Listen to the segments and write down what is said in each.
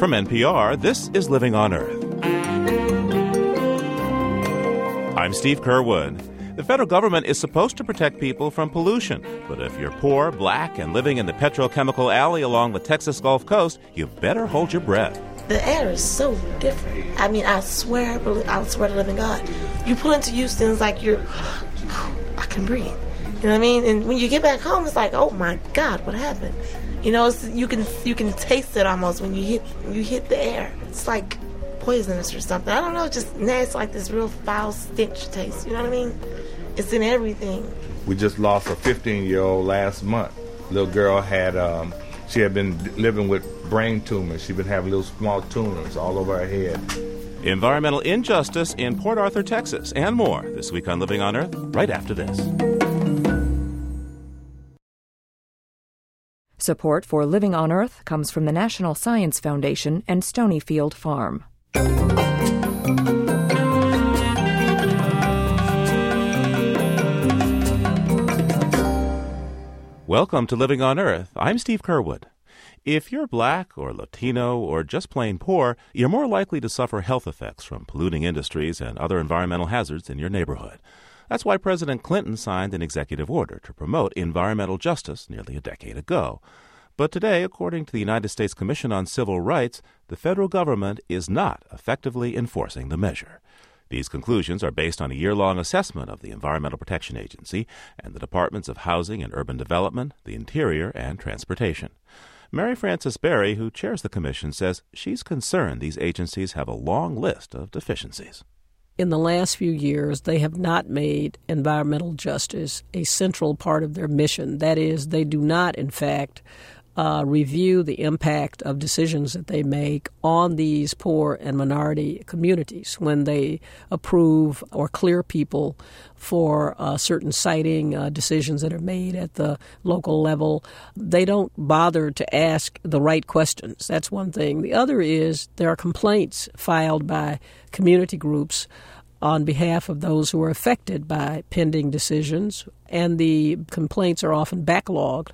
From NPR, this is Living on Earth. I'm Steve Curwood. The federal government is supposed to protect people from pollution, but if you're poor, black, and living in the petrochemical alley along the Texas Gulf Coast, you better hold your breath. The air is so different. I mean, I swear, I swear to living God, you pull into Houston, it's like you're, I can breathe. You know what I mean? And when you get back home, it's like, oh my God, what happened? You know, you can you can taste it almost when you hit you hit the air. It's like poisonous or something. I don't know, just it's like this real foul stench taste. You know what I mean? It's in everything. We just lost a 15 year old last month. Little girl had um, she had been living with brain tumors. She'd been having little small tumors all over her head. Environmental injustice in Port Arthur, Texas, and more this week on Living on Earth, right after this. Support for Living on Earth comes from the National Science Foundation and Stonyfield Farm. Welcome to Living on Earth. I'm Steve Curwood. If you're black or Latino or just plain poor, you're more likely to suffer health effects from polluting industries and other environmental hazards in your neighborhood. That's why President Clinton signed an executive order to promote environmental justice nearly a decade ago. But today, according to the United States Commission on Civil Rights, the federal government is not effectively enforcing the measure. These conclusions are based on a year long assessment of the Environmental Protection Agency and the Departments of Housing and Urban Development, the Interior, and Transportation. Mary Frances Berry, who chairs the commission, says she's concerned these agencies have a long list of deficiencies in the last few years, they have not made environmental justice a central part of their mission. That is, they do not, in fact, uh, review the impact of decisions that they make on these poor and minority communities when they approve or clear people for uh, certain siting uh, decisions that are made at the local level. They don't bother to ask the right questions. That's one thing. The other is there are complaints filed by community groups on behalf of those who are affected by pending decisions, and the complaints are often backlogged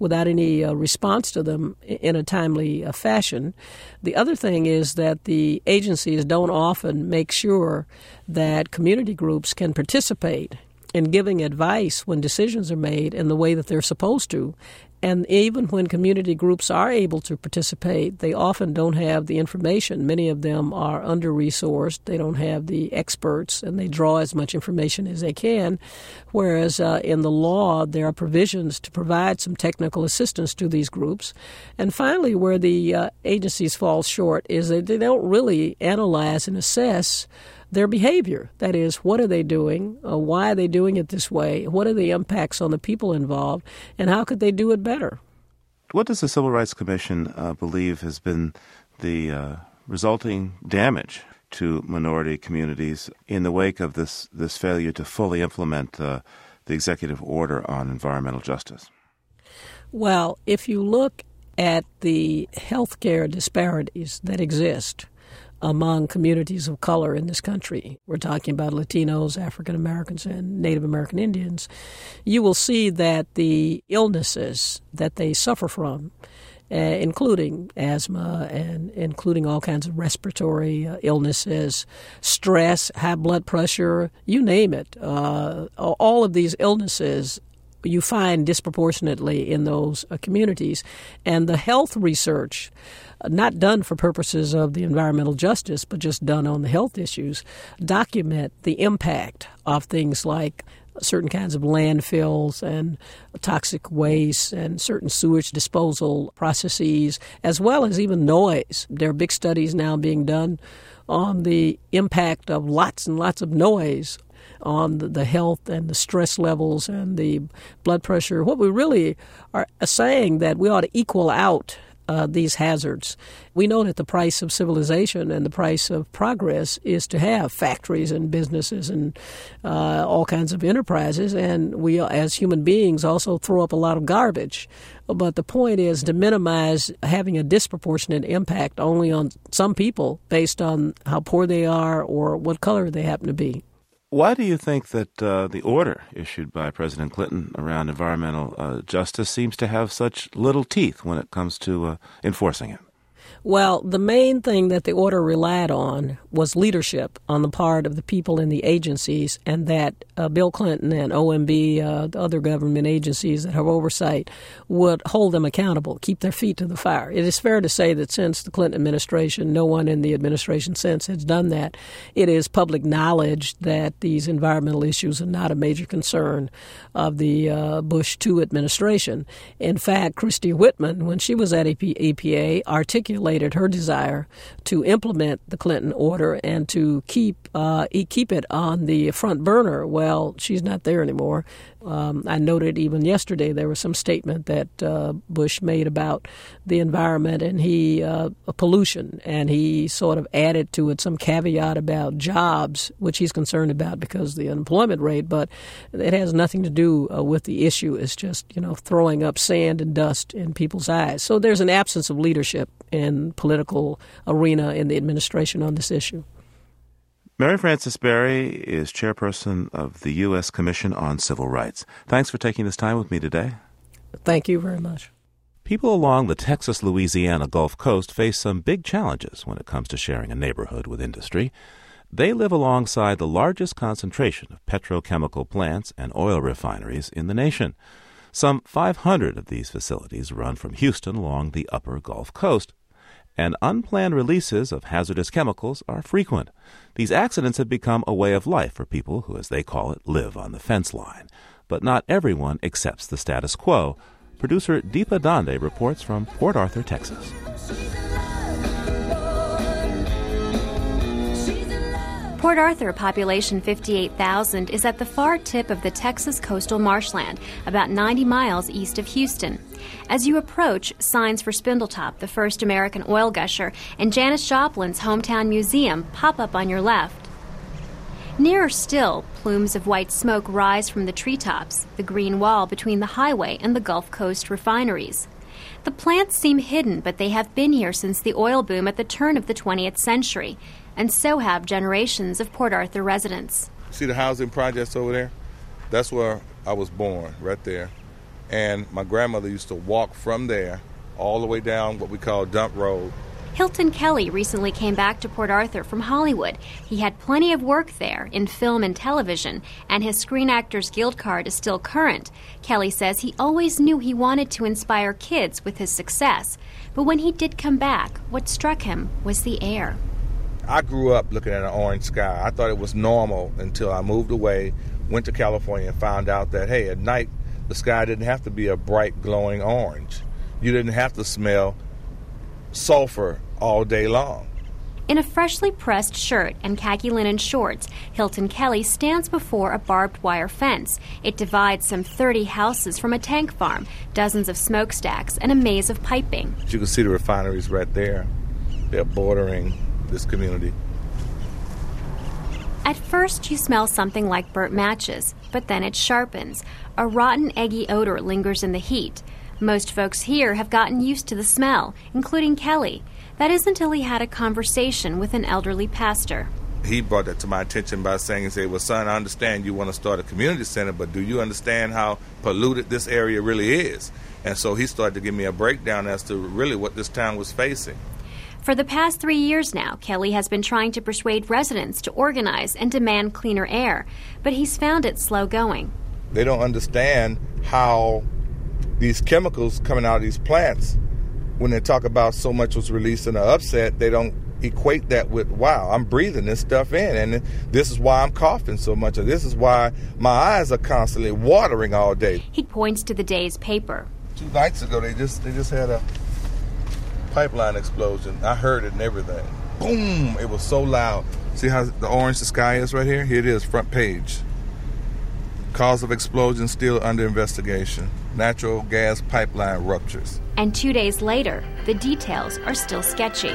without any uh, response to them in a timely uh, fashion. The other thing is that the agencies don't often make sure that community groups can participate in giving advice when decisions are made in the way that they're supposed to. And even when community groups are able to participate, they often don't have the information. Many of them are under resourced, they don't have the experts, and they draw as much information as they can. Whereas uh, in the law, there are provisions to provide some technical assistance to these groups. And finally, where the uh, agencies fall short is that they don't really analyze and assess their behavior. That is, what are they doing? Uh, why are they doing it this way? What are the impacts on the people involved? And how could they do it better? What does the Civil Rights Commission uh, believe has been the uh, resulting damage to minority communities in the wake of this, this failure to fully implement uh, the executive order on environmental justice? Well, if you look at the health care disparities that exist, among communities of color in this country. We're talking about Latinos, African Americans, and Native American Indians. You will see that the illnesses that they suffer from, uh, including asthma and including all kinds of respiratory uh, illnesses, stress, high blood pressure, you name it, uh, all of these illnesses you find disproportionately in those uh, communities. And the health research not done for purposes of the environmental justice, but just done on the health issues, document the impact of things like certain kinds of landfills and toxic waste and certain sewage disposal processes, as well as even noise. There are big studies now being done on the impact of lots and lots of noise on the health and the stress levels and the blood pressure. What we really are saying that we ought to equal out uh, these hazards. We know that the price of civilization and the price of progress is to have factories and businesses and uh, all kinds of enterprises, and we, as human beings, also throw up a lot of garbage. But the point is to minimize having a disproportionate impact only on some people based on how poor they are or what color they happen to be. Why do you think that uh, the order issued by President Clinton around environmental uh, justice seems to have such little teeth when it comes to uh, enforcing it? Well, the main thing that the order relied on was leadership on the part of the people in the agencies, and that uh, Bill Clinton and OMB, uh, the other government agencies that have oversight, would hold them accountable, keep their feet to the fire. It is fair to say that since the Clinton administration, no one in the administration since has done that. It is public knowledge that these environmental issues are not a major concern of the uh, Bush II administration. In fact, Christie Whitman, when she was at EPA, articulated articulated her desire to implement the Clinton order and to keep uh, keep it on the front burner. Well, she's not there anymore. Um, I noted even yesterday there was some statement that uh, Bush made about the environment and he uh, pollution, and he sort of added to it some caveat about jobs, which he's concerned about because of the unemployment rate. But it has nothing to do uh, with the issue. It's just you know throwing up sand and dust in people's eyes. So there's an absence of leadership in political arena in the administration on this issue. Mary Frances Berry is chairperson of the U.S. Commission on Civil Rights. Thanks for taking this time with me today. Thank you very much. People along the Texas Louisiana Gulf Coast face some big challenges when it comes to sharing a neighborhood with industry. They live alongside the largest concentration of petrochemical plants and oil refineries in the nation. Some 500 of these facilities run from Houston along the upper Gulf Coast, and unplanned releases of hazardous chemicals are frequent. These accidents have become a way of life for people who, as they call it, live on the fence line. But not everyone accepts the status quo. Producer Deepa Dande reports from Port Arthur, Texas. Port Arthur, population 58,000, is at the far tip of the Texas coastal marshland, about 90 miles east of Houston. As you approach, signs for Spindletop, the first American oil gusher, and Janis Joplin's hometown museum pop up on your left. Nearer still, plumes of white smoke rise from the treetops, the green wall between the highway and the Gulf Coast refineries. The plants seem hidden, but they have been here since the oil boom at the turn of the 20th century, and so have generations of Port Arthur residents. See the housing projects over there? That's where I was born, right there. And my grandmother used to walk from there all the way down what we call Dump Road. Hilton Kelly recently came back to Port Arthur from Hollywood. He had plenty of work there in film and television, and his Screen Actors Guild card is still current. Kelly says he always knew he wanted to inspire kids with his success, but when he did come back, what struck him was the air. I grew up looking at an orange sky. I thought it was normal until I moved away, went to California, and found out that, hey, at night, the sky didn't have to be a bright, glowing orange. You didn't have to smell sulfur all day long. In a freshly pressed shirt and khaki linen shorts, Hilton Kelly stands before a barbed wire fence. It divides some 30 houses from a tank farm, dozens of smokestacks, and a maze of piping. You can see the refineries right there. They're bordering this community. At first, you smell something like burnt matches, but then it sharpens. A rotten, eggy odor lingers in the heat. Most folks here have gotten used to the smell, including Kelly. That is until he had a conversation with an elderly pastor. He brought that to my attention by saying, he said, Well, son, I understand you want to start a community center, but do you understand how polluted this area really is? And so he started to give me a breakdown as to really what this town was facing. For the past three years now, Kelly has been trying to persuade residents to organize and demand cleaner air, but he's found it slow going. They don't understand how these chemicals coming out of these plants, when they talk about so much was released in an upset, they don't equate that with wow i'm breathing this stuff in and this is why i'm coughing so much this is why my eyes are constantly watering all day he points to the day's paper two nights ago they just they just had a pipeline explosion. I heard it and everything. Boom! It was so loud. See how the orange the sky is right here? Here it is, front page. Cause of explosion still under investigation. Natural gas pipeline ruptures. And two days later, the details are still sketchy.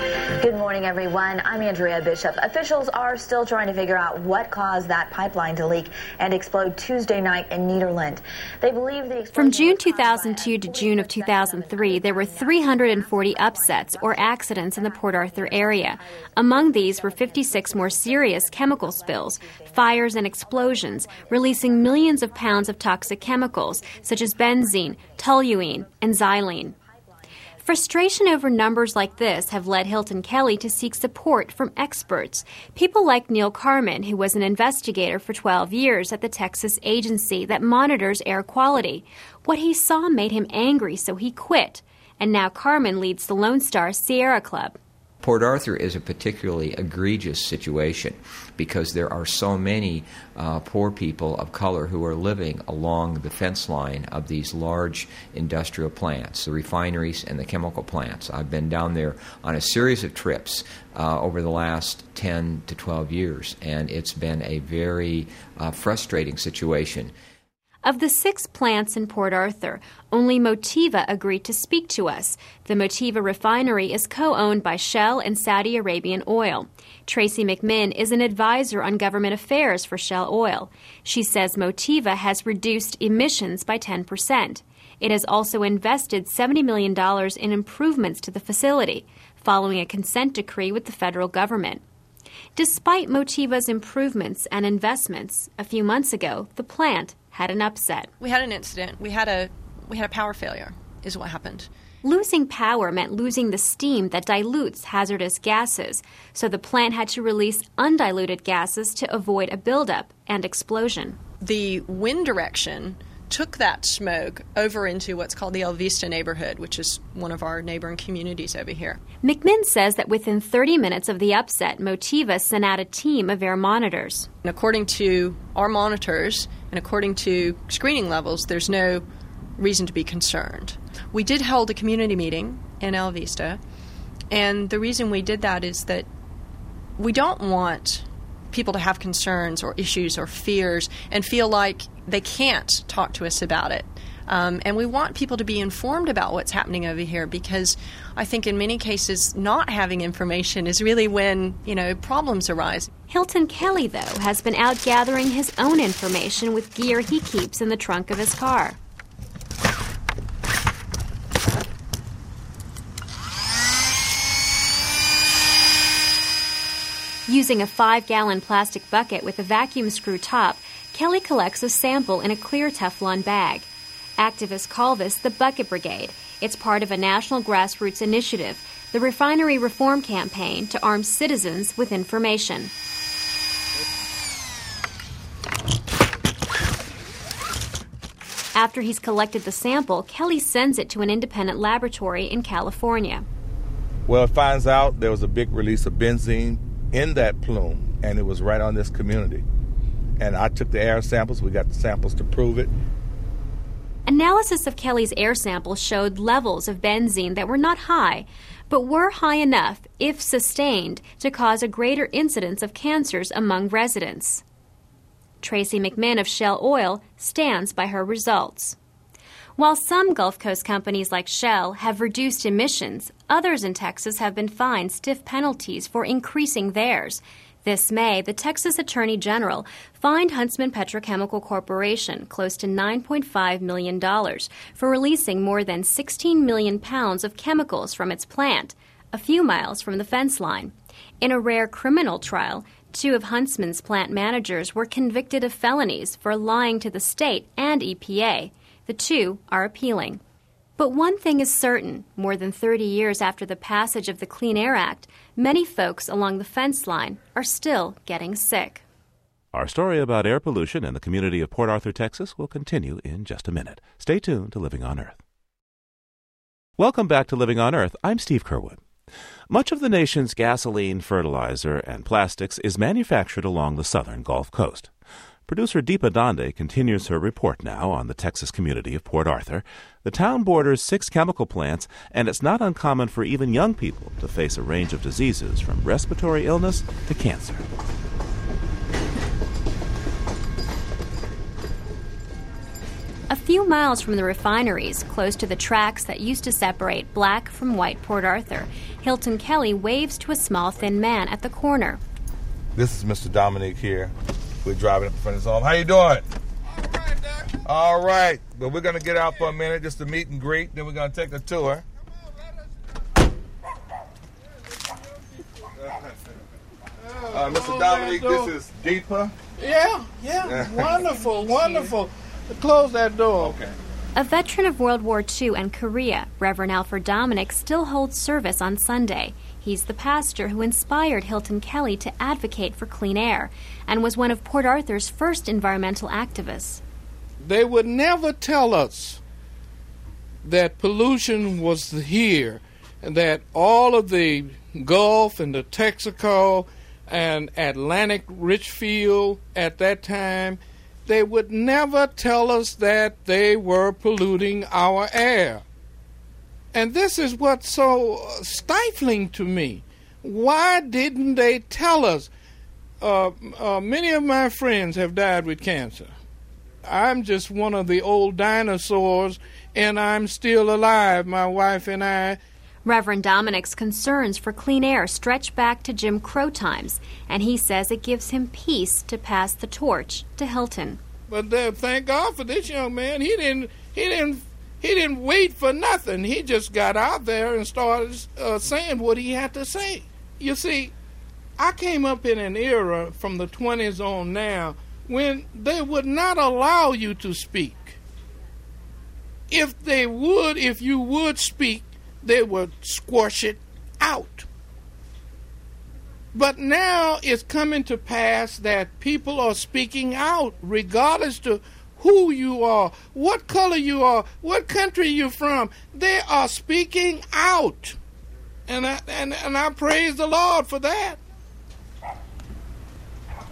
Good morning, everyone. I'm Andrea Bishop. Officials are still trying to figure out what caused that pipeline to leak and explode Tuesday night in Nederland. They believe the From June 2002 to June of 2003, there were 340 upsets or accidents in the Port Arthur area. Among these were 56 more serious chemical spills, fires and explosions, releasing millions of pounds of toxic chemicals such as benzene, toluene, and xylene. Frustration over numbers like this have led Hilton Kelly to seek support from experts. People like Neil Carman, who was an investigator for 12 years at the Texas agency that monitors air quality. What he saw made him angry, so he quit. And now Carmen leads the Lone Star Sierra Club. Port Arthur is a particularly egregious situation because there are so many uh, poor people of color who are living along the fence line of these large industrial plants, the refineries and the chemical plants. I've been down there on a series of trips uh, over the last 10 to 12 years, and it's been a very uh, frustrating situation. Of the six plants in Port Arthur, only Motiva agreed to speak to us. The Motiva refinery is co owned by Shell and Saudi Arabian Oil. Tracy McMinn is an advisor on government affairs for Shell Oil. She says Motiva has reduced emissions by 10%. It has also invested $70 million in improvements to the facility, following a consent decree with the federal government. Despite Motiva's improvements and investments, a few months ago, the plant had an upset. We had an incident. We had a we had a power failure is what happened. Losing power meant losing the steam that dilutes hazardous gases, so the plant had to release undiluted gases to avoid a buildup and explosion. The wind direction took that smoke over into what's called the El Vista neighborhood, which is one of our neighboring communities over here. McMinn says that within 30 minutes of the upset, Motiva sent out a team of air monitors. And according to our monitors and according to screening levels, there's no reason to be concerned. We did hold a community meeting in El Vista, and the reason we did that is that we don't want people to have concerns or issues or fears and feel like they can't talk to us about it. Um, and we want people to be informed about what's happening over here because I think in many cases not having information is really when you know problems arise. Hilton Kelly, though, has been out gathering his own information with gear he keeps in the trunk of his car. Using a five gallon plastic bucket with a vacuum screw top, Kelly collects a sample in a clear Teflon bag. Activists call this the Bucket Brigade. It's part of a national grassroots initiative, the Refinery Reform Campaign, to arm citizens with information. After he's collected the sample, Kelly sends it to an independent laboratory in California. Well, it finds out there was a big release of benzene in that plume, and it was right on this community. And I took the air samples. We got the samples to prove it. Analysis of Kelly's air sample showed levels of benzene that were not high, but were high enough, if sustained, to cause a greater incidence of cancers among residents. Tracy McMinn of Shell Oil stands by her results. While some Gulf Coast companies like Shell have reduced emissions, others in Texas have been fined stiff penalties for increasing theirs. This May, the Texas Attorney General fined Huntsman Petrochemical Corporation close to $9.5 million for releasing more than 16 million pounds of chemicals from its plant, a few miles from the fence line. In a rare criminal trial, two of Huntsman's plant managers were convicted of felonies for lying to the state and EPA. The two are appealing. But one thing is certain more than 30 years after the passage of the Clean Air Act, many folks along the fence line are still getting sick. Our story about air pollution in the community of Port Arthur, Texas will continue in just a minute. Stay tuned to Living on Earth. Welcome back to Living on Earth. I'm Steve Curwood. Much of the nation's gasoline, fertilizer, and plastics is manufactured along the southern Gulf Coast. Producer Deepa Dande continues her report now on the Texas community of Port Arthur. The town borders six chemical plants, and it's not uncommon for even young people to face a range of diseases from respiratory illness to cancer. A few miles from the refineries, close to the tracks that used to separate black from white Port Arthur, Hilton Kelly waves to a small, thin man at the corner. This is Mr. Dominique here. We're driving up in front of his home. How you doing? All right, Doc. All right. Well, we're going to get out for a minute just to meet and greet. Then we're going to take a tour. On, Uh, Mr. Dominique, this is Deepa. Yeah, yeah. wonderful, wonderful. Close that door. Okay. A veteran of World War II and Korea, Reverend Alfred Dominic still holds service on Sunday. He's the pastor who inspired Hilton Kelly to advocate for clean air and was one of Port Arthur's first environmental activists. They would never tell us that pollution was here, and that all of the Gulf and the Texaco and Atlantic Richfield at that time they would never tell us that they were polluting our air. And this is what's so stifling to me. Why didn't they tell us? Uh, uh, many of my friends have died with cancer. I'm just one of the old dinosaurs, and I'm still alive, my wife and I. Reverend Dominic's concerns for clean air stretch back to Jim Crow times, and he says it gives him peace to pass the torch to Hilton. But uh, thank God for this young man. He didn't. He didn't. He didn't wait for nothing. He just got out there and started uh, saying what he had to say. You see, I came up in an era from the 20s on now when they would not allow you to speak. If they would, if you would speak, they would squash it out. But now it's coming to pass that people are speaking out, regardless to who you are, what color you are, what country you're from. They are speaking out. And I, and, and I praise the Lord for that.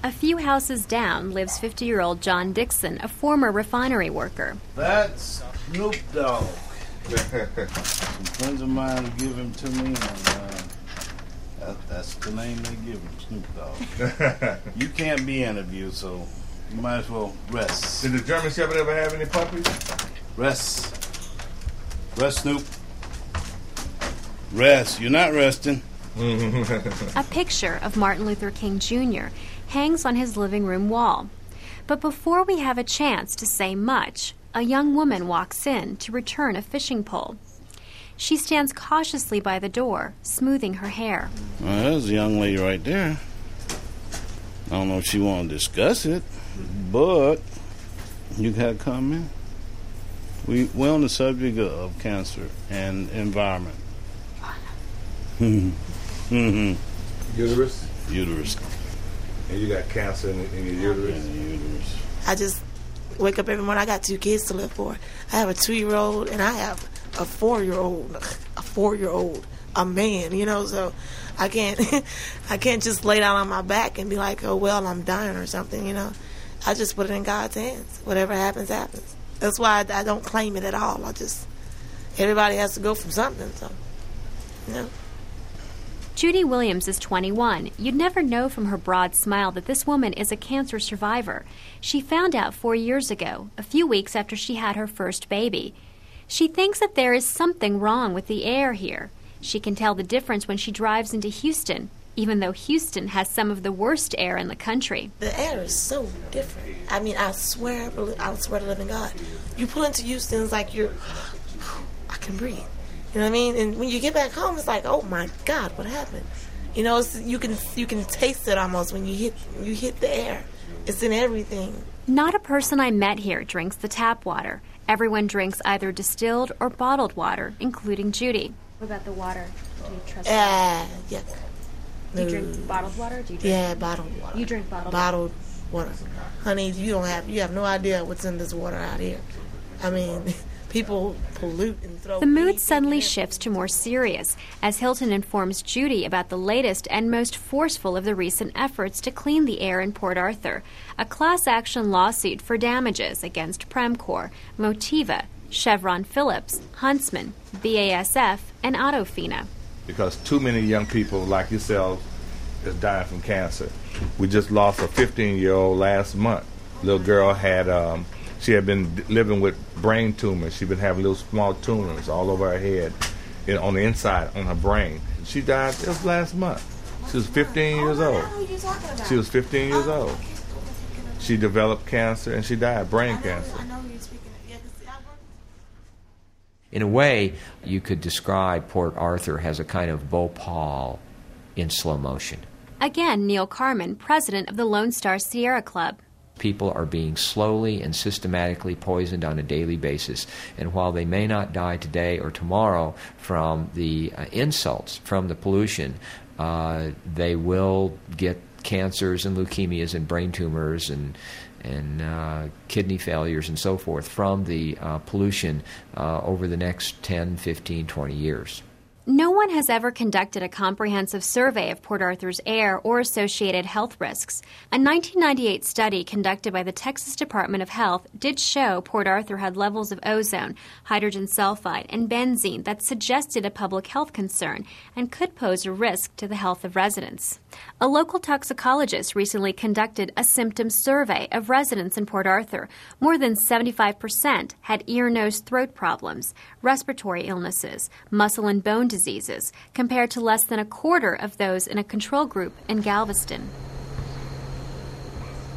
A few houses down lives 50 year old John Dixon, a former refinery worker. That's Snoop Dogg. Some friends of mine give him to me, and uh, that, that's the name they give him, Snoop Dogg. you can't be interviewed, so you might as well rest. Did the German Shepherd ever have any puppies? Rest. Rest, Snoop. Rest. You're not resting. a picture of Martin Luther King Jr. hangs on his living room wall. But before we have a chance to say much, a young woman walks in to return a fishing pole. She stands cautiously by the door, smoothing her hair. Well, there's a young lady right there. I don't know if she want to discuss it, but you got a comment? We, we're on the subject of cancer and environment. mm-hmm. uterus? Uterus. And you got cancer in, in your uterus? In the uterus. I just wake up every morning. I got two kids to live for. I have a two year old and I have a four year old, a four year old, a man, you know. So I can't, I can't just lay down on my back and be like, oh well, I'm dying or something, you know. I just put it in God's hands. Whatever happens, happens. That's why I, I don't claim it at all. I just everybody has to go from something. So, you know. Judy Williams is 21. You'd never know from her broad smile that this woman is a cancer survivor. She found out four years ago, a few weeks after she had her first baby. She thinks that there is something wrong with the air here. She can tell the difference when she drives into Houston, even though Houston has some of the worst air in the country. The air is so different. I mean, I swear, I swear to living God, you pull into Houston, it's like you're, I can breathe. You know what I mean? And when you get back home, it's like, oh my God, what happened? You know, you can you can taste it almost when you hit you hit the air. It's in everything. Not a person I met here drinks the tap water. Everyone drinks either distilled or bottled water, including Judy. What about the water? Do you trust uh, yuck. Do you drink bottled water? Do you drink yeah, bottled water. You drink bottled bottled water. Honey, you don't have you have no idea what's in this water out here. I mean, people pollute and throw. The mood suddenly shifts to more serious as Hilton informs Judy about the latest and most forceful of the recent efforts to clean the air in Port Arthur a class action lawsuit for damages against Premcor, Motiva, Chevron Phillips, Huntsman, BASF, and Atofina. Because too many young people like yourself is dying from cancer. We just lost a 15 year old last month. Little girl had um, she had been living with brain tumors. She'd been having little small tumors all over her head, and on the inside, on her brain. She died just last month. She was 15 years old. She was 15 years old. She developed cancer and she died, brain cancer. In a way, you could describe Port Arthur as a kind of Bhopal in slow motion. Again, Neil Carman, president of the Lone Star Sierra Club. People are being slowly and systematically poisoned on a daily basis. And while they may not die today or tomorrow from the uh, insults from the pollution, uh, they will get cancers and leukemias and brain tumors and and uh, kidney failures and so forth from the uh, pollution uh, over the next 10, 15, 20 years. No one has ever conducted a comprehensive survey of Port Arthur's air or associated health risks. A 1998 study conducted by the Texas Department of Health did show Port Arthur had levels of ozone, hydrogen sulfide, and benzene that suggested a public health concern and could pose a risk to the health of residents. A local toxicologist recently conducted a symptom survey of residents in Port Arthur. More than 75% had ear, nose, throat problems, respiratory illnesses, muscle and bone diseases, compared to less than a quarter of those in a control group in Galveston.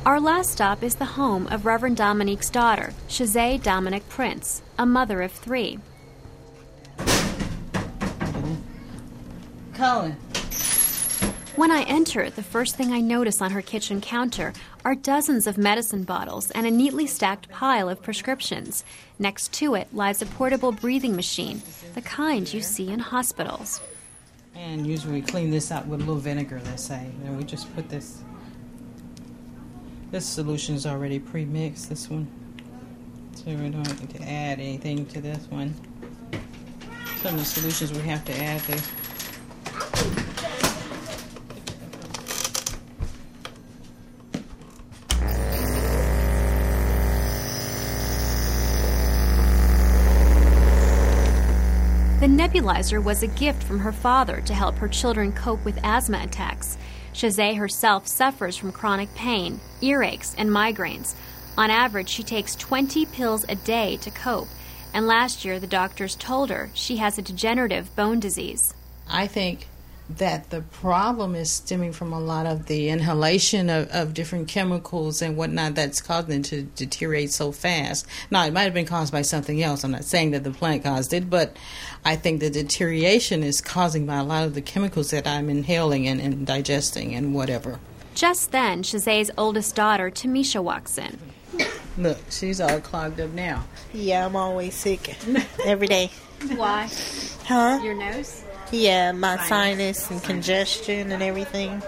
Our last stop is the home of Reverend Dominique's daughter, Shazay Dominic Prince, a mother of three. Cullen. When I enter, the first thing I notice on her kitchen counter are dozens of medicine bottles and a neatly stacked pile of prescriptions. Next to it lies a portable breathing machine, the kind you see in hospitals. And usually we clean this out with a little vinegar, let's say. And we just put this. This solution is already pre mixed, this one. So we don't have to add anything to this one. Some of the solutions we have to add, they nebulizer was a gift from her father to help her children cope with asthma attacks. Shazay herself suffers from chronic pain, earaches, and migraines. On average, she takes 20 pills a day to cope, and last year the doctors told her she has a degenerative bone disease. I think that the problem is stemming from a lot of the inhalation of, of different chemicals and whatnot that's causing it to deteriorate so fast. Now, it might have been caused by something else. I'm not saying that the plant caused it, but I think the deterioration is causing by a lot of the chemicals that I'm inhaling and, and digesting and whatever. Just then, Shazay's oldest daughter, Tamisha, walks in. Look, she's all clogged up now. Yeah, I'm always sick every day. Why? Huh? Your nose? Yeah, my sinus and congestion and everything.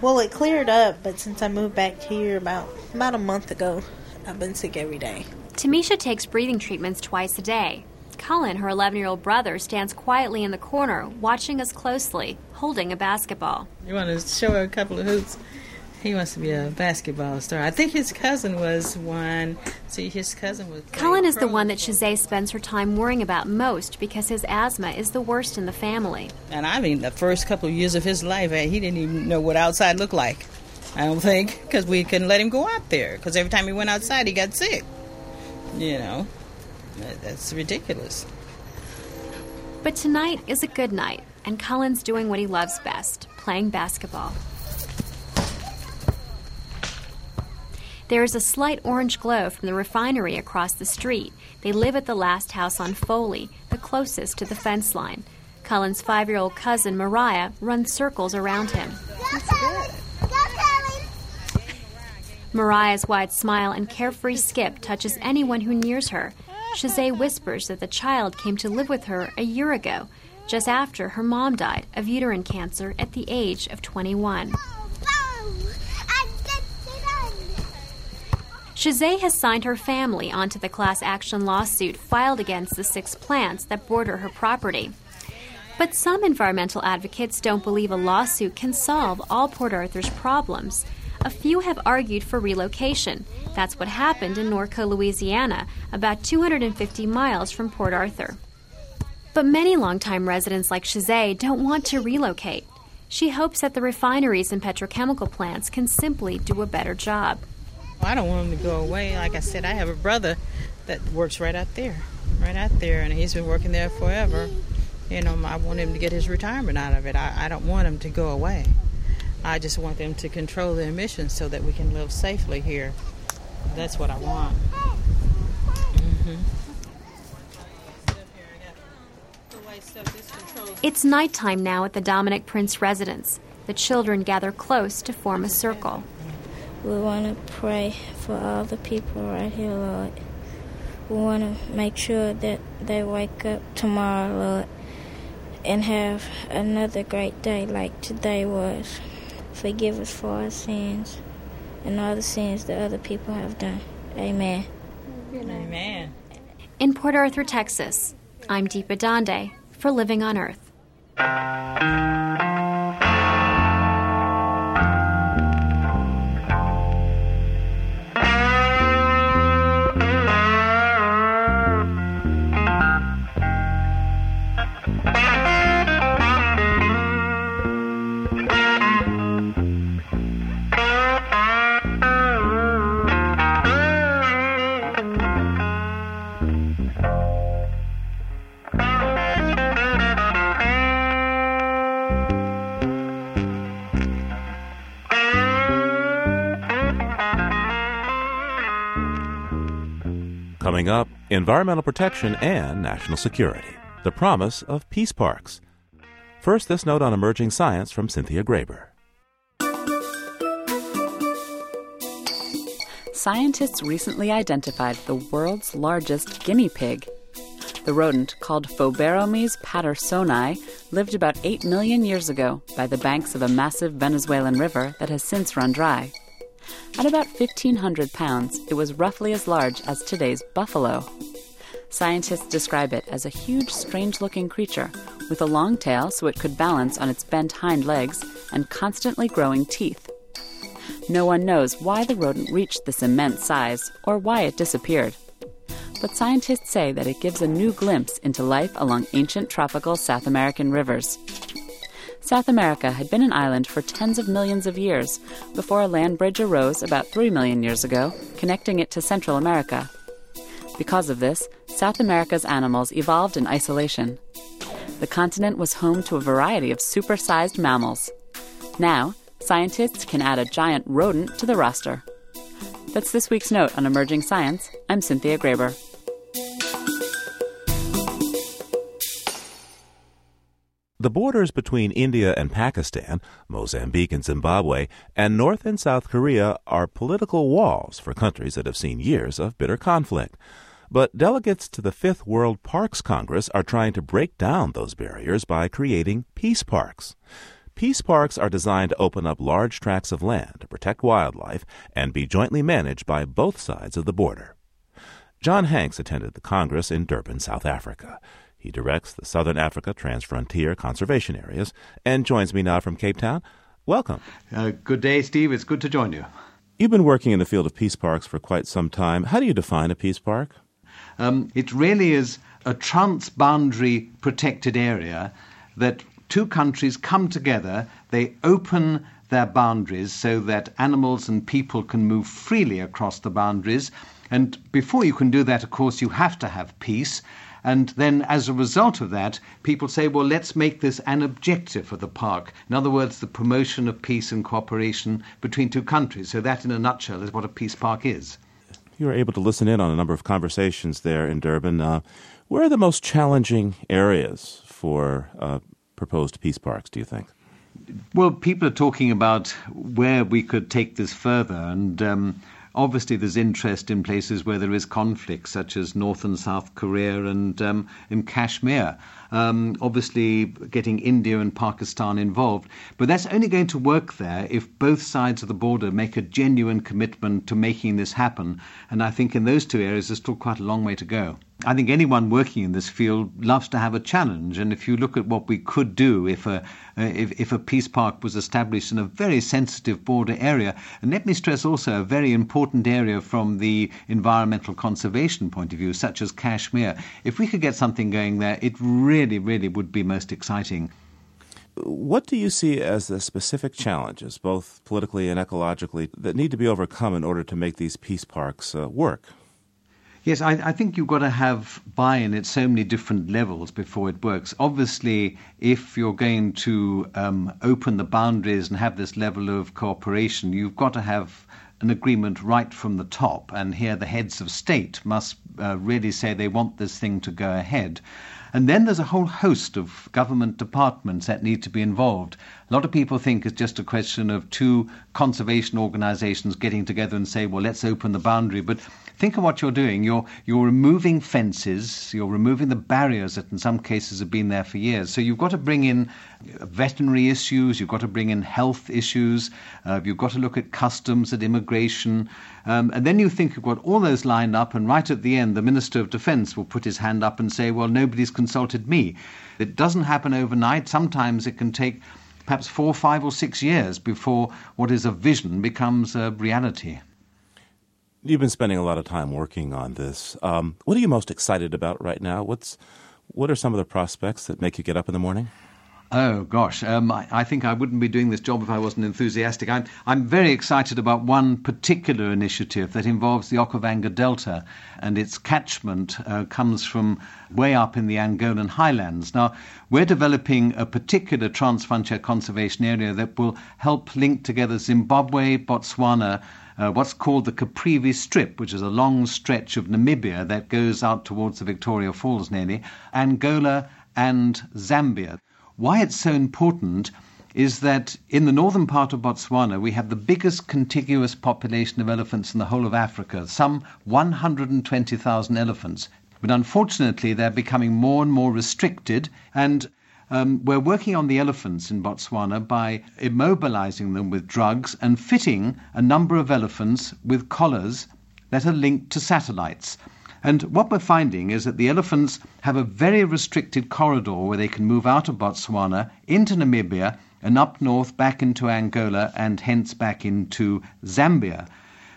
Well, it cleared up, but since I moved back here about about a month ago, I've been sick every day. Tamisha takes breathing treatments twice a day. Cullen, her 11 year old brother, stands quietly in the corner, watching us closely, holding a basketball. You want to show her a couple of hoops? He wants to be a basketball star. I think his cousin was one. See, his cousin was. Cullen is the one that Shazay spends her time worrying about most because his asthma is the worst in the family. And I mean, the first couple of years of his life, eh, he didn't even know what outside looked like. I don't think, because we couldn't let him go out there. Because every time he went outside, he got sick. You know, that's ridiculous. But tonight is a good night, and Cullen's doing what he loves best playing basketball. There is a slight orange glow from the refinery across the street. They live at the last house on Foley, the closest to the fence line. Cullen's five year old cousin, Mariah, runs circles around him. Mariah's wide smile and carefree skip touches anyone who nears her. Shazay whispers that the child came to live with her a year ago, just after her mom died of uterine cancer at the age of 21. Shazay has signed her family onto the class action lawsuit filed against the six plants that border her property. But some environmental advocates don't believe a lawsuit can solve all Port Arthur's problems. A few have argued for relocation. That's what happened in Norco, Louisiana, about 250 miles from Port Arthur. But many longtime residents like Shazay don't want to relocate. She hopes that the refineries and petrochemical plants can simply do a better job. I don't want him to go away. Like I said, I have a brother that works right out there, right out there, and he's been working there forever. You know, I want him to get his retirement out of it. I, I don't want him to go away. I just want them to control the emissions so that we can live safely here. That's what I want. Mm-hmm. It's nighttime now at the Dominic Prince residence. The children gather close to form a circle. We want to pray for all the people right here, Lord. We want to make sure that they wake up tomorrow, Lord, and have another great day like today was. Forgive us for our sins and all the sins that other people have done. Amen. Amen. In Port Arthur, Texas, I'm Deepa Dande for Living on Earth. Coming up, environmental protection and national security. The promise of peace parks. First, this note on emerging science from Cynthia Graber. Scientists recently identified the world's largest guinea pig. The rodent, called Phoberomys pattersoni, lived about 8 million years ago by the banks of a massive Venezuelan river that has since run dry. At about 1,500 pounds, it was roughly as large as today's buffalo. Scientists describe it as a huge, strange looking creature with a long tail so it could balance on its bent hind legs and constantly growing teeth. No one knows why the rodent reached this immense size or why it disappeared. But scientists say that it gives a new glimpse into life along ancient tropical South American rivers. South America had been an island for tens of millions of years before a land bridge arose about 3 million years ago, connecting it to Central America. Because of this, South America's animals evolved in isolation. The continent was home to a variety of supersized mammals. Now, scientists can add a giant rodent to the roster. That's this week's note on emerging science. I'm Cynthia Graber. The borders between India and Pakistan, Mozambique and Zimbabwe, and North and South Korea are political walls for countries that have seen years of bitter conflict. But delegates to the Fifth World Parks Congress are trying to break down those barriers by creating peace parks. Peace parks are designed to open up large tracts of land to protect wildlife and be jointly managed by both sides of the border. John Hanks attended the Congress in Durban, South Africa. He directs the Southern Africa Transfrontier Conservation Areas and joins me now from Cape Town. Welcome. Uh, good day, Steve. It's good to join you. You've been working in the field of peace parks for quite some time. How do you define a peace park? Um, it really is a transboundary protected area that two countries come together, they open their boundaries so that animals and people can move freely across the boundaries. And before you can do that, of course, you have to have peace. And then, as a result of that, people say, well, let's make this an objective for the park. In other words, the promotion of peace and cooperation between two countries. So, that in a nutshell is what a peace park is. You were able to listen in on a number of conversations there in Durban. Uh, where are the most challenging areas for uh, proposed peace parks, do you think? Well, people are talking about where we could take this further. And um, Obviously, there's interest in places where there is conflict, such as North and South Korea and um, in Kashmir. Um, obviously, getting India and Pakistan involved. But that's only going to work there if both sides of the border make a genuine commitment to making this happen. And I think in those two areas, there's still quite a long way to go. I think anyone working in this field loves to have a challenge, and if you look at what we could do if a if, if a peace park was established in a very sensitive border area, and let me stress also a very important area from the environmental conservation point of view, such as Kashmir, if we could get something going there, it really, really really would be most exciting. What do you see as the specific challenges, both politically and ecologically, that need to be overcome in order to make these peace parks uh, work? Yes, I, I, think you've got to have buy in at so many different levels before it works. Obviously, if you're going to um, open the boundaries and have this level of cooperation, you've got to have an agreement right from the top. And here, the heads of state must uh, really say they want this thing to go ahead. And then there's a whole host of government departments that need to be involved. A lot of people think it's just a question of two conservation organizations getting together and say, well, let's open the boundary. But think of what you're doing. You're, you're removing fences, you're removing the barriers that in some cases have been there for years. So you've got to bring in veterinary issues, you've got to bring in health issues, uh, you've got to look at customs, at immigration. Um, and then you think you've got all those lined up, and right at the end, the Minister of Defense will put his hand up and say, Well, nobody's consulted me. It doesn't happen overnight. Sometimes it can take perhaps four, five, or six years before what is a vision becomes a reality. You've been spending a lot of time working on this. Um, what are you most excited about right now? What's what are some of the prospects that make you get up in the morning? Oh gosh, um, I, I, think I wouldn't be doing this job if I wasn't enthusiastic. I'm, I'm very excited about one particular initiative that involves the Okavango Delta, and its catchment uh, comes from way up in the Angolan highlands. Now, we're developing a particular transfrontier conservation area that will help link together Zimbabwe, Botswana, uh, what's called the Caprivi Strip, which is a long stretch of Namibia that goes out towards the Victoria Falls nearly, Angola, and Zambia. Why it's so important is that in the northern part of Botswana, we have the biggest contiguous population of elephants in the whole of Africa, some 120,000 elephants. But unfortunately, they're becoming more and more restricted, and um, we're working on the elephants in Botswana by immobilizing them with drugs and fitting a number of elephants with collars that are linked to satellites. And what we're finding is that the elephants have a very restricted corridor where they can move out of Botswana into Namibia and up north back into Angola and hence back into Zambia.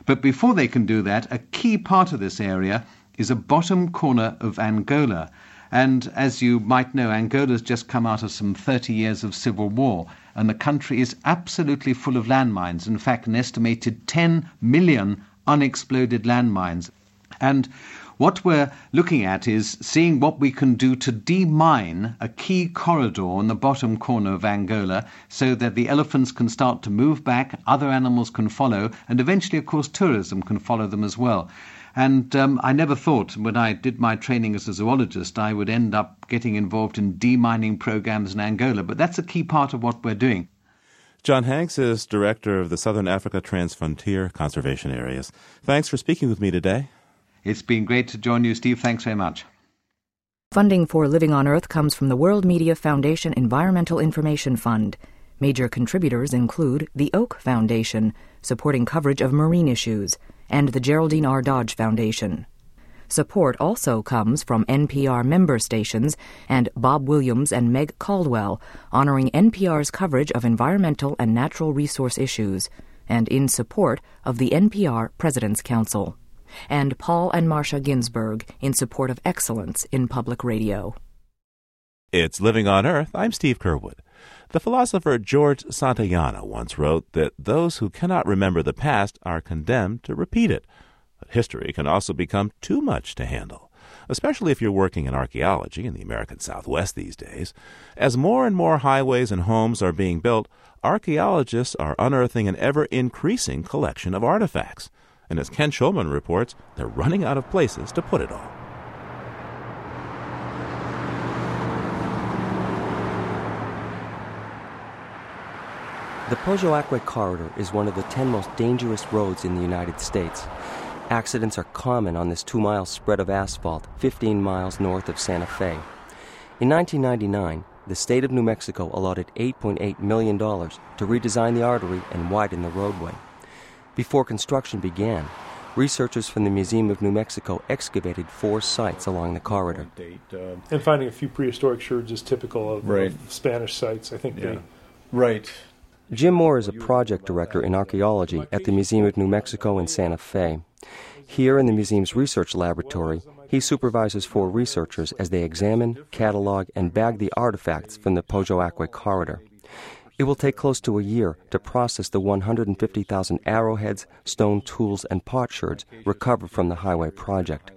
But before they can do that, a key part of this area is a bottom corner of Angola. And as you might know, Angola's just come out of some 30 years of civil war, and the country is absolutely full of landmines. In fact, an estimated 10 million unexploded landmines. And what we're looking at is seeing what we can do to demine a key corridor in the bottom corner of Angola so that the elephants can start to move back, other animals can follow, and eventually, of course, tourism can follow them as well. And um, I never thought when I did my training as a zoologist I would end up getting involved in demining programs in Angola, but that's a key part of what we're doing. John Hanks is director of the Southern Africa Transfrontier Conservation Areas. Thanks for speaking with me today. It's been great to join you, Steve. Thanks very much. Funding for Living on Earth comes from the World Media Foundation Environmental Information Fund. Major contributors include the Oak Foundation, supporting coverage of marine issues, and the Geraldine R. Dodge Foundation. Support also comes from NPR member stations and Bob Williams and Meg Caldwell, honoring NPR's coverage of environmental and natural resource issues, and in support of the NPR President's Council and Paul and Marcia Ginsburg in support of excellence in public radio. It's Living on Earth. I'm Steve Curwood. The philosopher George Santayana once wrote that those who cannot remember the past are condemned to repeat it. But history can also become too much to handle, especially if you're working in archaeology in the American Southwest these days. As more and more highways and homes are being built, archaeologists are unearthing an ever increasing collection of artifacts and as Ken Schulman reports, they're running out of places to put it all. The Pojoaque Corridor is one of the 10 most dangerous roads in the United States. Accidents are common on this two mile spread of asphalt 15 miles north of Santa Fe. In 1999, the state of New Mexico allotted $8.8 million to redesign the artery and widen the roadway. Before construction began, researchers from the Museum of New Mexico excavated four sites along the corridor. And finding a few prehistoric sherds is typical of, right. of Spanish sites. I think yeah. they. Right. Jim Moore is a project director in archaeology at the Museum of New Mexico in Santa Fe. Here in the museum's research laboratory, he supervises four researchers as they examine, catalog, and bag the artifacts from the Pojoaque corridor. It will take close to a year to process the 150,000 arrowheads, stone tools, and potsherds recovered from the highway project.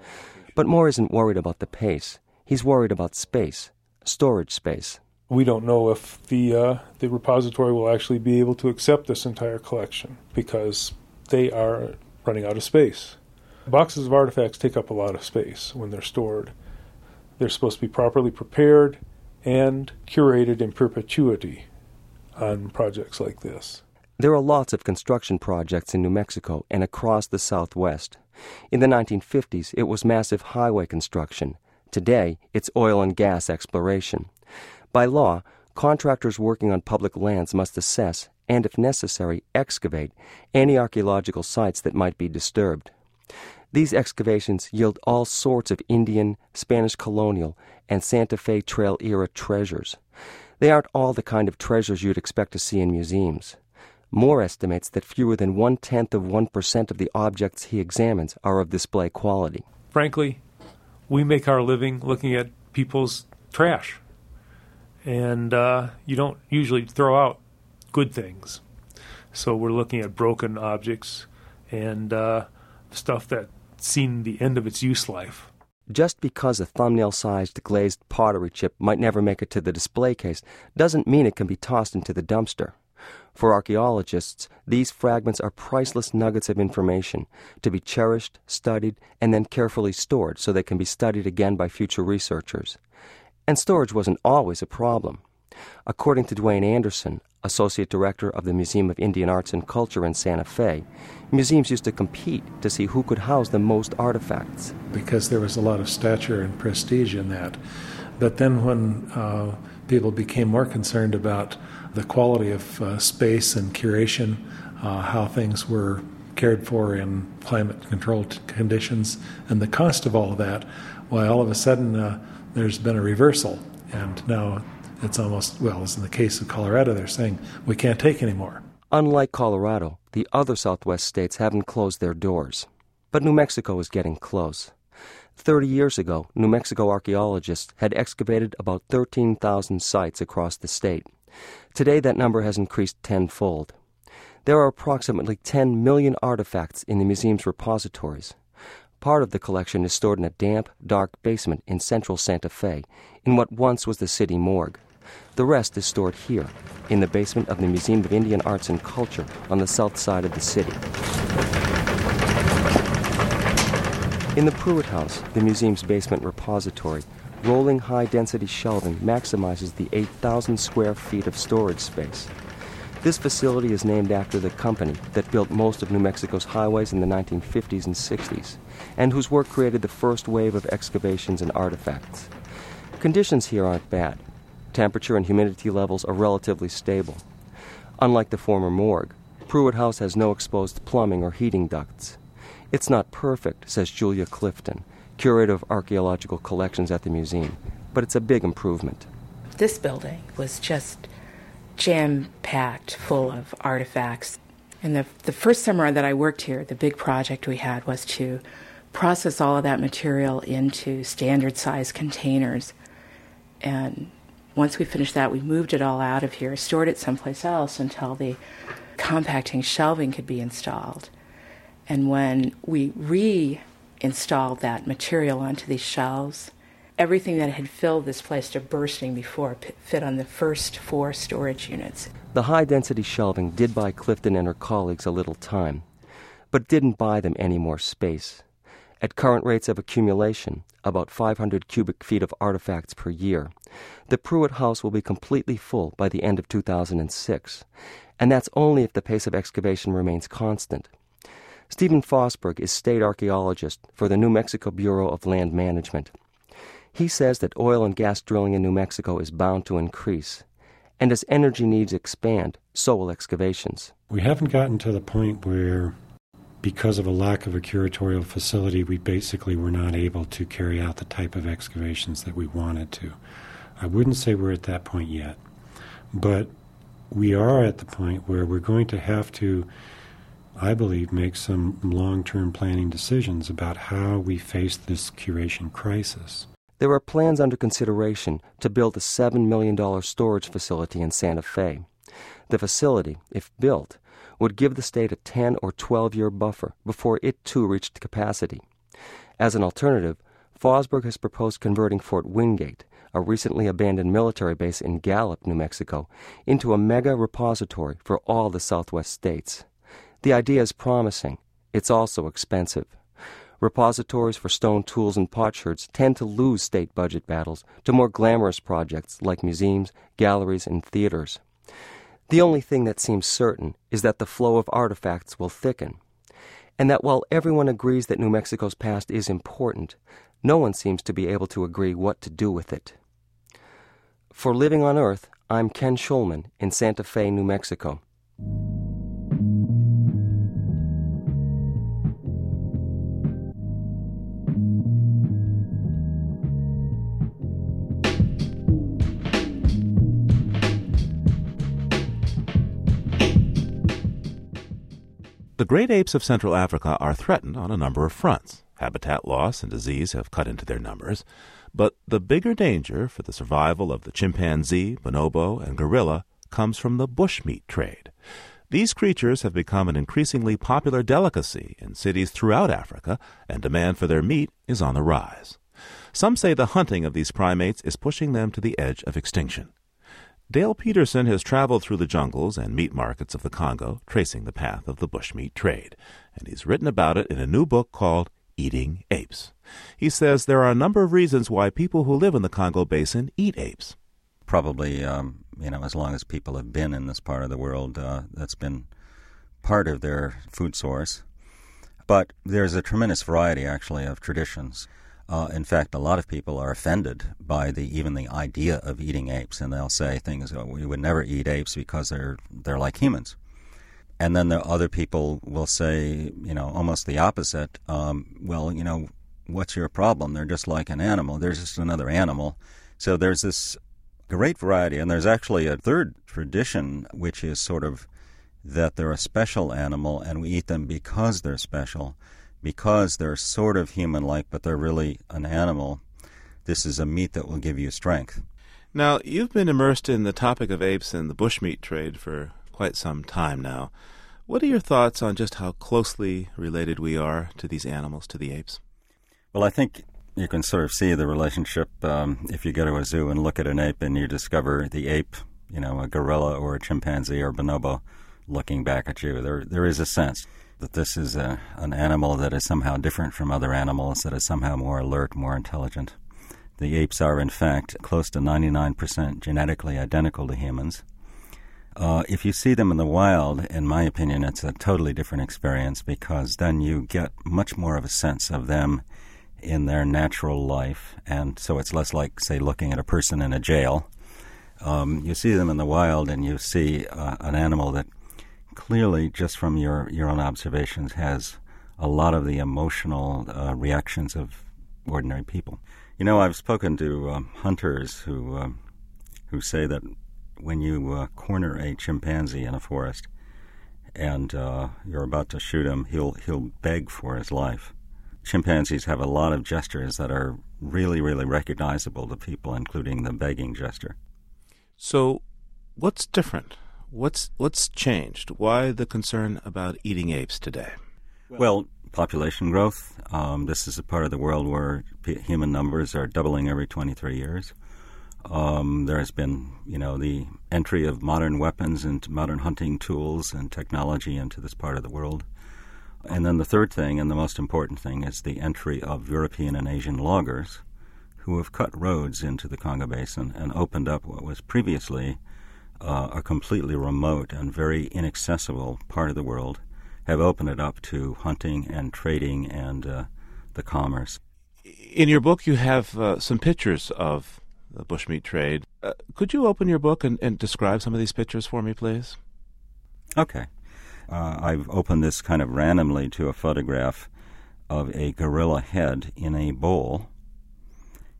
But Moore isn't worried about the pace. He's worried about space, storage space. We don't know if the uh, the repository will actually be able to accept this entire collection because they are running out of space. Boxes of artifacts take up a lot of space when they're stored. They're supposed to be properly prepared and curated in perpetuity on projects like this. There are lots of construction projects in New Mexico and across the Southwest. In the 1950s, it was massive highway construction. Today, it's oil and gas exploration. By law, contractors working on public lands must assess and, if necessary, excavate any archaeological sites that might be disturbed. These excavations yield all sorts of Indian, Spanish colonial, and Santa Fe Trail era treasures. They aren't all the kind of treasures you'd expect to see in museums. Moore estimates that fewer than one tenth of 1% of the objects he examines are of display quality. Frankly, we make our living looking at people's trash. And uh, you don't usually throw out good things. So we're looking at broken objects and uh, stuff that's seen the end of its use life. Just because a thumbnail sized glazed pottery chip might never make it to the display case doesn't mean it can be tossed into the dumpster. For archaeologists, these fragments are priceless nuggets of information to be cherished, studied, and then carefully stored so they can be studied again by future researchers. And storage wasn't always a problem. According to Dwayne Anderson, Associate Director of the Museum of Indian Arts and Culture in Santa Fe, museums used to compete to see who could house the most artifacts. Because there was a lot of stature and prestige in that. But then when uh, people became more concerned about the quality of uh, space and curation, uh, how things were cared for in climate controlled conditions, and the cost of all of that, why all of a sudden uh, there's been a reversal. And now it's almost, well, as in the case of Colorado, they're saying we can't take anymore. Unlike Colorado, the other Southwest states haven't closed their doors. But New Mexico is getting close. Thirty years ago, New Mexico archaeologists had excavated about 13,000 sites across the state. Today, that number has increased tenfold. There are approximately 10 million artifacts in the museum's repositories. Part of the collection is stored in a damp, dark basement in central Santa Fe, in what once was the city morgue. The rest is stored here, in the basement of the Museum of Indian Arts and Culture on the south side of the city. In the Pruitt House, the museum's basement repository, rolling high density shelving maximizes the 8,000 square feet of storage space. This facility is named after the company that built most of New Mexico's highways in the 1950s and 60s, and whose work created the first wave of excavations and artifacts. Conditions here aren't bad. Temperature and humidity levels are relatively stable. Unlike the former morgue, Pruitt House has no exposed plumbing or heating ducts. It's not perfect, says Julia Clifton, curator of archaeological collections at the museum, but it's a big improvement. This building was just jam packed full of artifacts. And the, the first summer that I worked here, the big project we had was to process all of that material into standard size containers. And once we finished that, we moved it all out of here, stored it someplace else until the compacting shelving could be installed. And when we reinstalled that material onto these shelves, everything that had filled this place to bursting before fit on the first four storage units. The high density shelving did buy Clifton and her colleagues a little time, but didn't buy them any more space. At current rates of accumulation, about 500 cubic feet of artifacts per year, the Pruitt House will be completely full by the end of 2006, and that's only if the pace of excavation remains constant. Stephen Fosberg is state archaeologist for the New Mexico Bureau of Land Management. He says that oil and gas drilling in New Mexico is bound to increase, and as energy needs expand, so will excavations. We haven't gotten to the point where, because of a lack of a curatorial facility, we basically were not able to carry out the type of excavations that we wanted to. I wouldn't say we're at that point yet, but we are at the point where we're going to have to I believe, make some long term planning decisions about how we face this curation crisis. There are plans under consideration to build a $7 million storage facility in Santa Fe. The facility, if built, would give the state a 10 or 12 year buffer before it too reached capacity. As an alternative, Fosberg has proposed converting Fort Wingate, a recently abandoned military base in Gallup, New Mexico, into a mega repository for all the Southwest states. The idea is promising. It's also expensive. Repositories for stone tools and potsherds tend to lose state budget battles to more glamorous projects like museums, galleries, and theaters. The only thing that seems certain is that the flow of artifacts will thicken, and that while everyone agrees that New Mexico's past is important, no one seems to be able to agree what to do with it. For Living on Earth, I'm Ken Schulman in Santa Fe, New Mexico. The great apes of Central Africa are threatened on a number of fronts. Habitat loss and disease have cut into their numbers. But the bigger danger for the survival of the chimpanzee, bonobo, and gorilla comes from the bushmeat trade. These creatures have become an increasingly popular delicacy in cities throughout Africa, and demand for their meat is on the rise. Some say the hunting of these primates is pushing them to the edge of extinction. Dale Peterson has traveled through the jungles and meat markets of the Congo, tracing the path of the bushmeat trade, and he's written about it in a new book called Eating Apes. He says there are a number of reasons why people who live in the Congo basin eat apes. Probably, um, you know, as long as people have been in this part of the world, uh, that's been part of their food source. But there's a tremendous variety, actually, of traditions. Uh, in fact, a lot of people are offended by the even the idea of eating apes, and they'll say things, oh, "We would never eat apes because they're they're like humans." And then the other people will say, you know, almost the opposite. Um, well, you know, what's your problem? They're just like an animal. They're just another animal. So there's this great variety, and there's actually a third tradition, which is sort of that they're a special animal, and we eat them because they're special because they're sort of human like, but they're really an animal, this is a meat that will give you strength. Now, you've been immersed in the topic of apes and the bushmeat trade for quite some time now. What are your thoughts on just how closely related we are to these animals, to the apes? Well, I think you can sort of see the relationship um, if you go to a zoo and look at an ape and you discover the ape, you know, a gorilla or a chimpanzee or bonobo looking back at you. There, there is a sense that this is a, an animal that is somehow different from other animals, that is somehow more alert, more intelligent. The apes are, in fact, close to 99% genetically identical to humans. Uh, if you see them in the wild, in my opinion, it's a totally different experience because then you get much more of a sense of them in their natural life. And so it's less like, say, looking at a person in a jail. Um, you see them in the wild and you see uh, an animal that clearly, just from your, your own observations, has a lot of the emotional uh, reactions of ordinary people. You know, I've spoken to um, hunters who um, who say that when you uh, corner a chimpanzee in a forest and uh, you're about to shoot him, he'll he'll beg for his life. Chimpanzees have a lot of gestures that are really, really recognizable to people, including the begging gesture. So, what's different? What's what's changed? Why the concern about eating apes today? Well, population growth. Um, this is a part of the world where p- human numbers are doubling every 23 years. Um, there has been, you know, the entry of modern weapons and modern hunting tools and technology into this part of the world. And then the third thing, and the most important thing, is the entry of European and Asian loggers who have cut roads into the Congo Basin and opened up what was previously uh, a completely remote and very inaccessible part of the world have opened it up to hunting and trading and uh, the commerce. In your book, you have uh, some pictures of the bushmeat trade. Uh, could you open your book and, and, describe some of these pictures for me, please? Okay. Uh, I've opened this kind of randomly to a photograph of a gorilla head in a bowl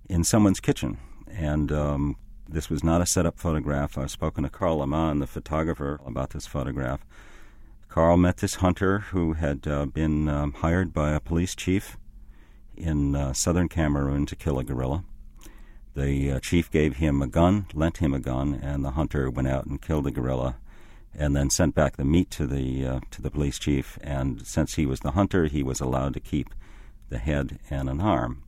in someone's kitchen. And um, this was not a set up photograph. I've spoken to Karl Ammann, the photographer, about this photograph. Karl met this hunter who had uh, been um, hired by a police chief in uh, southern Cameroon to kill a gorilla. The uh, chief gave him a gun, lent him a gun, and the hunter went out and killed the gorilla, and then sent back the meat to the uh, to the police chief. And since he was the hunter, he was allowed to keep the head and an arm.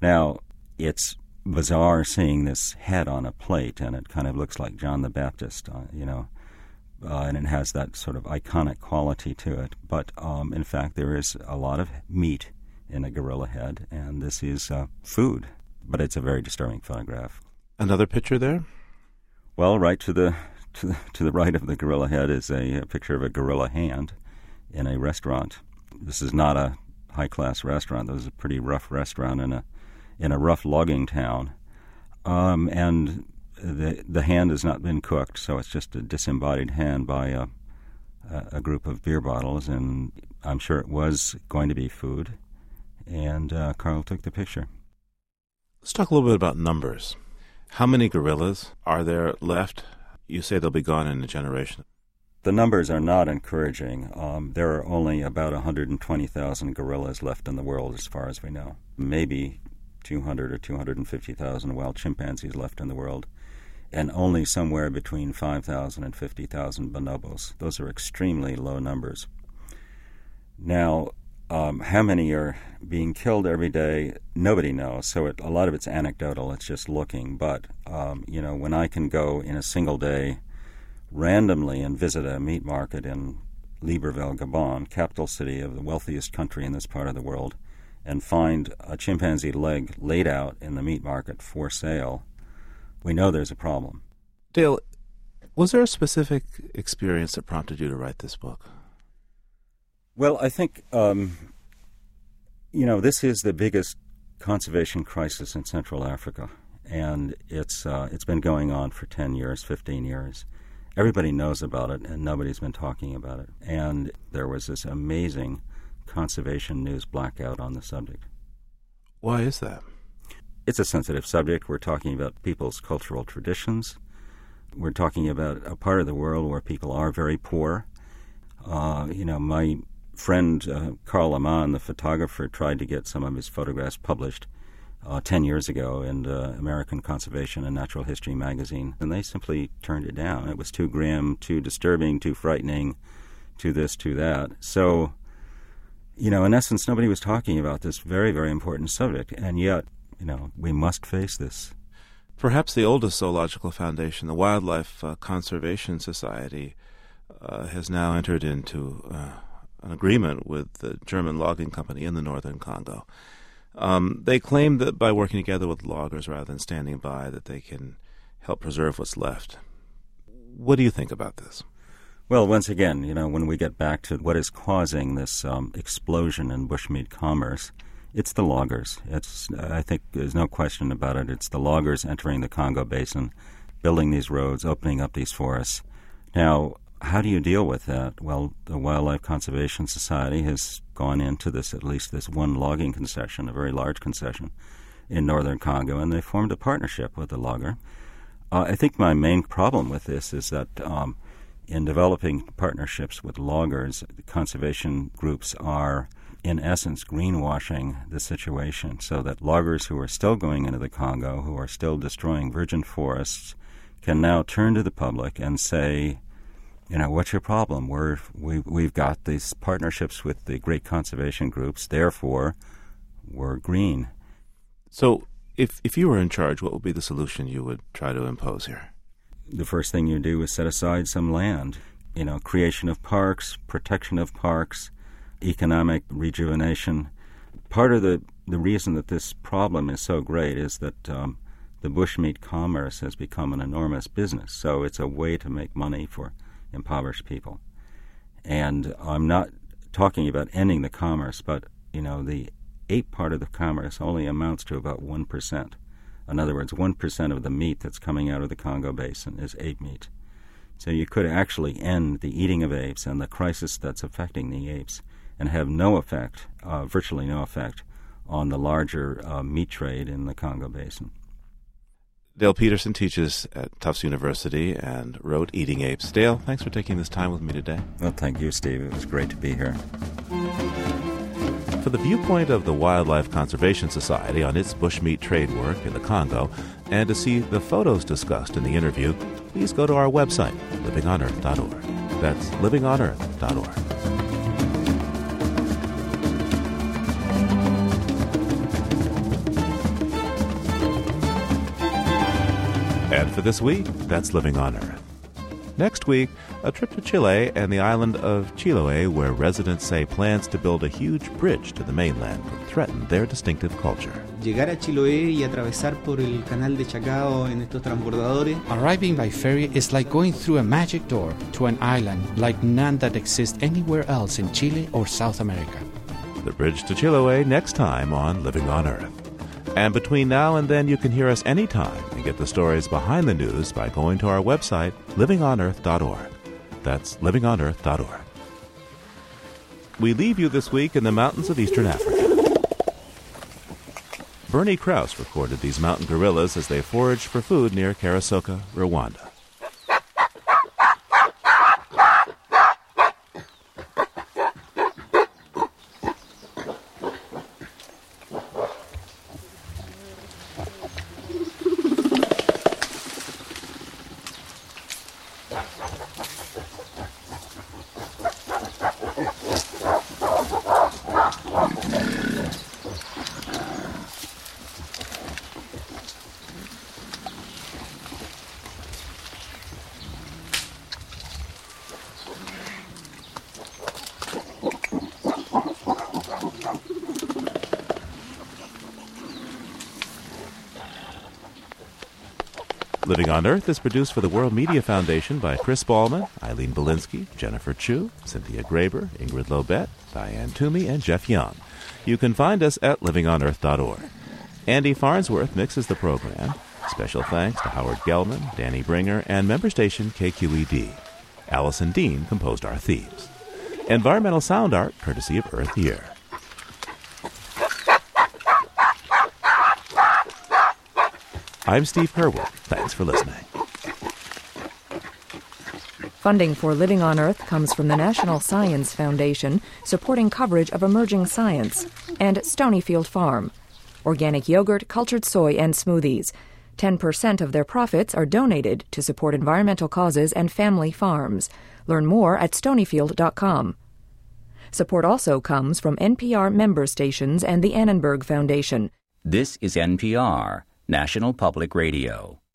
Now, it's bizarre seeing this head on a plate, and it kind of looks like John the Baptist, uh, you know, uh, and it has that sort of iconic quality to it. But um, in fact, there is a lot of meat in a gorilla head, and this is uh, food. But it's a very disturbing photograph. Another picture there? Well, right to the to the, to the right of the gorilla head is a, a picture of a gorilla hand in a restaurant. This is not a high class restaurant. This is a pretty rough restaurant in a in a rough logging town, um, and the the hand has not been cooked, so it's just a disembodied hand by a a group of beer bottles, and I'm sure it was going to be food. And uh, Karl took the picture. Let's talk a little bit about numbers. How many gorillas are there left? You say they'll be gone in a generation. The numbers are not encouraging. Um, there are only about 120,000 gorillas left in the world, as far as we know. Maybe 200 or 250,000 wild chimpanzees left in the world, and only somewhere between 5,000 and 50,000 bonobos. Those are extremely low numbers. Now, um, how many are being killed every day? Nobody knows. So it, a lot of it's anecdotal. It's just looking. But um, you know, when I can go in a single day randomly and visit a meat market in Libreville, Gabon, capital city of the wealthiest country in this part of the world, and find a chimpanzee leg laid out in the meat market for sale, we know there's a problem. Dale, was there a specific experience that prompted you to write this book? Well, I think, um, you know, this is the biggest conservation crisis in Central Africa, and it's uh, it's been going on for ten years, fifteen years. Everybody knows about it, and nobody's been talking about it. And there was this amazing conservation news blackout on the subject. Why is that? It's a sensitive subject. We're talking about people's cultural traditions. We're talking about a part of the world where people are very poor. Uh, you know, my friend uh, Karl Ammann, the photographer, tried to get some of his photographs published uh, 10 years ago in uh, American Conservation and Natural History magazine, and they simply turned it down. It was too grim, too disturbing, too frightening, too this, too that. So, you know, in essence, nobody was talking about this very, very important subject, and yet, you know, we must face this. Perhaps the oldest zoological foundation, the Wildlife uh, Conservation Society, uh, has now entered into uh, an agreement with the German logging company in the northern Congo. Um, they claim that by working together with loggers rather than standing by, that they can help preserve what's left. What do you think about this? Well, once again, you know, when we get back to what is causing this um, explosion in bushmeat commerce, it's the loggers. It's I think there's no question about it. It's the loggers entering the Congo basin, building these roads, opening up these forests. Now, how do you deal with that? Well, the Wildlife Conservation Society has gone into this, at least this one logging concession, a very large concession in northern Congo, and they formed a partnership with the logger. Uh, I think my main problem with this is that um, in developing partnerships with loggers, conservation groups are, in essence, greenwashing the situation so that loggers who are still going into the Congo, who are still destroying virgin forests, can now turn to the public and say, you know, what's your problem? We're, we, we've got these partnerships with the great conservation groups, therefore, we're green. So, if, if you were in charge, what would be the solution you would try to impose here? The first thing you do is set aside some land. You know, creation of parks, protection of parks, economic rejuvenation. Part of the, the reason that this problem is so great is that um, the bushmeat commerce has become an enormous business. So it's a way to make money for impoverished people. And I'm not talking about ending the commerce, but you know the ape part of the commerce only amounts to about one percent. In other words, one percent of the meat that's coming out of the Congo Basin is ape meat. So you could actually end the eating of apes and the crisis that's affecting the apes, and have no effect, uh, virtually no effect, on the larger uh, meat trade in the Congo Basin. Dale Peterson teaches at Tufts University and wrote Eating Apes. Dale, thanks for taking this time with me today. Well, thank you, Steve. It was great to be here. For the viewpoint of the Wildlife Conservation Society on its bushmeat trade work in the Congo, and to see the photos discussed in the interview, please go to our website, livingonearth.org. That's livingonearth.org. And for this week, that's Living on Earth. Next week, a trip to Chile and the island of Chiloé, where residents say plans to build a huge bridge to the mainland could threaten their distinctive culture. Llegar a Chiloé y atravesar por el canal de Chacao en estos transbordadores. Arriving by ferry is like going through a magic door to an island like none that exists anywhere else in Chile or South America. The bridge to Chiloé next time on Living on Earth. And between now and then, you can hear us anytime and get the stories behind the news by going to our website, livingonearth.org. That's livingonearth.org. We leave you this week in the mountains of eastern Africa. Bernie Krause recorded these mountain gorillas as they foraged for food near Karisoke, Rwanda. Living on Earth is produced for the World Media Foundation by Chris Ballman, Eileen Bolinsky, Jennifer Chu, Cynthia Graber, Ingrid Lobet, Diane Toomey, and Jeff Young. You can find us at livingonearth.org. Andy Farnsworth mixes the program. Special thanks to Howard Gelman, Danny Bringer, and member station KQED. Allison Dean composed our themes. Environmental sound art courtesy of Earth Ear. I'm Steve Curwood. Thanks for listening. Funding for Living on Earth comes from the National Science Foundation, supporting coverage of emerging science, and Stonyfield Farm. Organic yogurt, cultured soy, and smoothies. 10% of their profits are donated to support environmental causes and family farms. Learn more at stonyfield.com. Support also comes from NPR member stations and the Annenberg Foundation. This is NPR, National Public Radio.